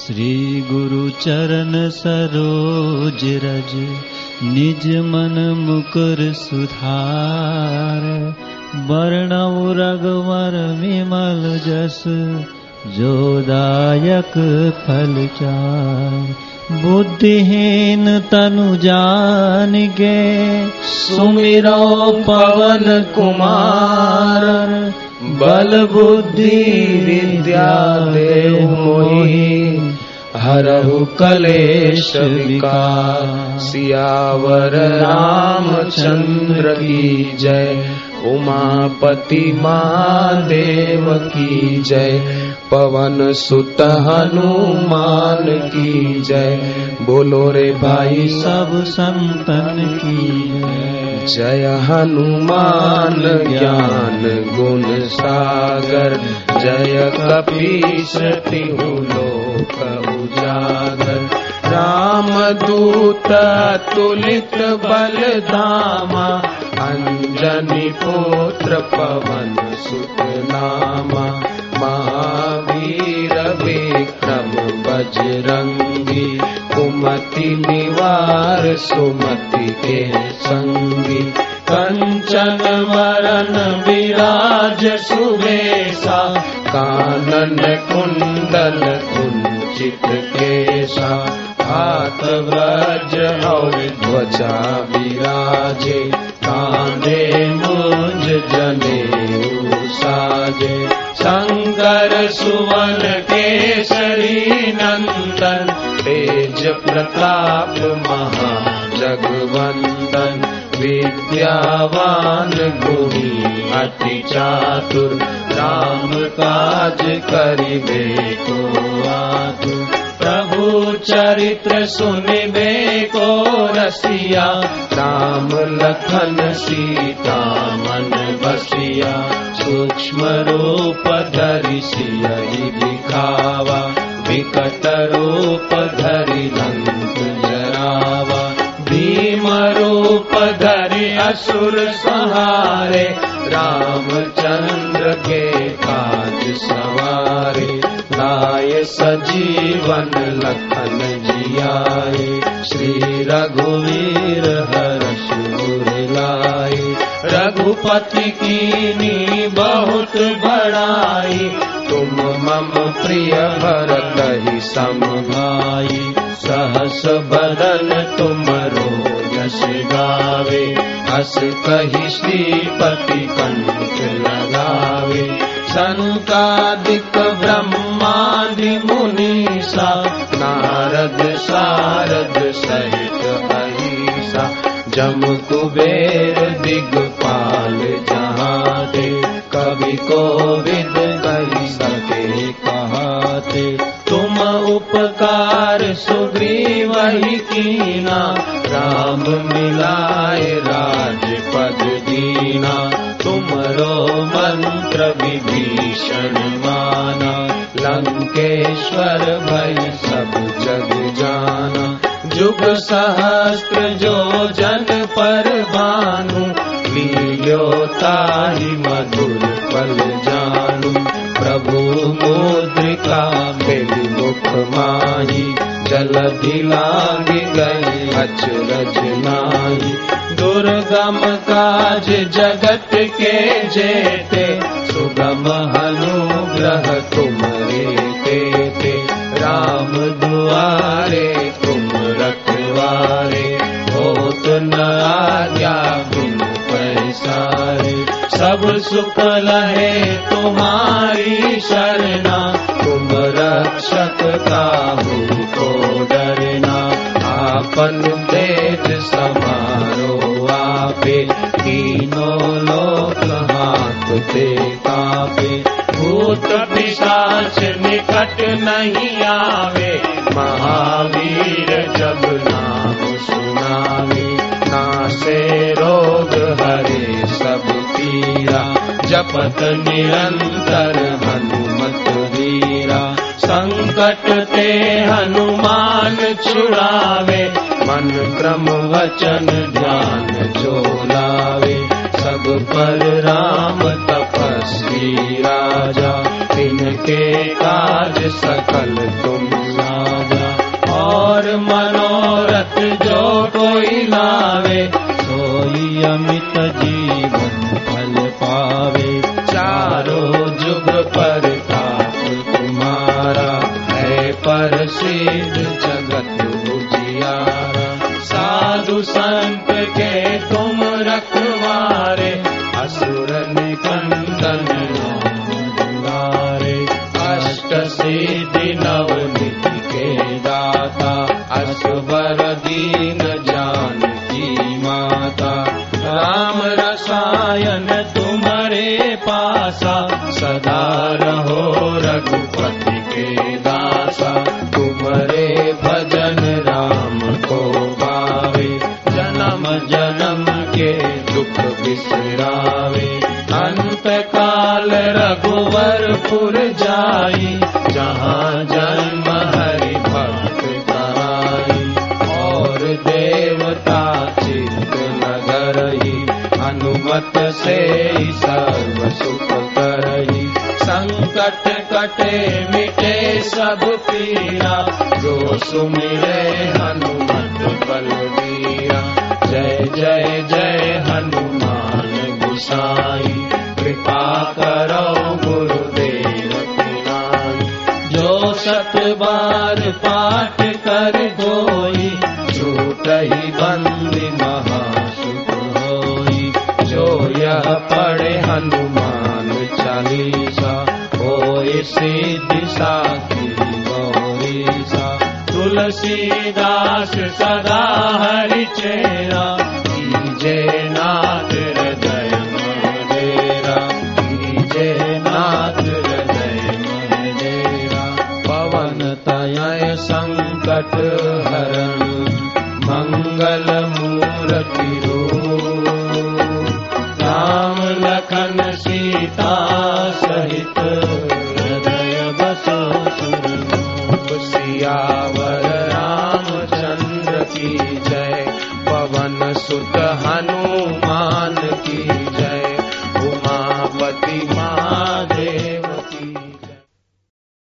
श्री गुरु चरण सरोज रज निज मन मुकुर सुधार। वर्णव रघुवर विमल जस जोदायक फल चार। बुद्धिहीन तनु जान के सुमिरो पवन कुमार। बल बुद्धि विद्या देव मोहि हरहु कलेश विकार। सियावर रामचंद्र की जय। उमापति महादेव की जय। पवन सुत हनुमान की जय। बोलो रे भाई सब संतन की जय। जय हनुमान ज्ञान गुण सागर, जय कपीश तिहु लोक उजागर। राम दूत तुलित बल धामा अंजनी पुत्र पवन सुत नामा महावीर विक्रम बजरंगी कुमति निवार सुमति के संगी। कंचन वरन विराज सुवेशा। कानन कुंडल कुंचित केशा। हाथ व्रज और ध्वजा विराजे प्रताप महा जगवंदन विद्यावान गुणी, अति चातुर, राम काज करिबे को आतुर। प्रभु चरित्र सुनिबे को रसिया, राम लखन सीता मन बसिया, सूक्ष्म रूप धरि दिखावा। विकट रूप धरि लंक जरावा भीम रूप धरि असुर सहारे रामचंद्र के काज सवारे लाय सजीवन लखन जियाए श्री रघुवीर हर्ष लाए रघुपति की बहुत बड़ाई तुम मम प्रिय भरत ही सम भाई सहस बदन तुम यश गावे। हस कही श्रीपति कंठ लगावे। संकादिक ब्रह्मादि मुनीसा नारद सारद सहित अहिसा। जम कुबेर दिगपाल जहाँ दे कवि को उपकार सुग्रीव ही कीना। राम मिलाए राजपद दीना। तुमरो मंत्र विभीषण माना। लंकेश्वर भय सब जग जाना। जुग सहस्त्र जो जन पर मधुर बेली मुख माही जल दिलाग गई अचरज नाही। दुर्गम काज जगत के जेते सुगम अनुग्रह तुमरे ते राम दुआरे तुम रखवारे होत न आज्ञा बिन पैसारे सब सुख लहे तुम्हारी शरणा तुम रक्षक काहू को डरना आपन तेज समारो आपे तीनों लोक हाथ ते कापे। भूत पिशाच निकट नहीं आवे महावीर जब नाम सुनावे नासे रोग हरे सब पीरा जपत निरंतर संकट ते हनुमान छुड़ावे मन क्रम वचन ध्यान छोलावे सब पर राम तपस्वी राजा इनके काज सकल तुम राजा और मनोरथ जो कोई लावे सोई अमित जीवन फल पावे। चारों जुग पर असुरनि कन्दनारे अष्टव मिति दाता असुवर दीन जानति माता। राम रसायन तुमरे पासा सदा न रघुपति के दासा। तुमरे भजन राम गो भावे जनम जनम बिसरावे अंत काल रघुवरपुर जाई जहाँ जन्म हरि भक्त कराई। और देवता चित्त नगर ही अनुमत से सर्व सुख करही संकट कटे मिटे सब पीरा जो सुमिरे हनुमत बलवीरा गौरीसा तुलसीदास सदा हरि चेरा जय नाथ हृदय मेरा जय नाथ हृदय मेरा पवन तय संकट हरण। मंगल मूर्ति राम लखन सीता सहित सियावर रामचंद्र की जय। पवन सुत हनुमान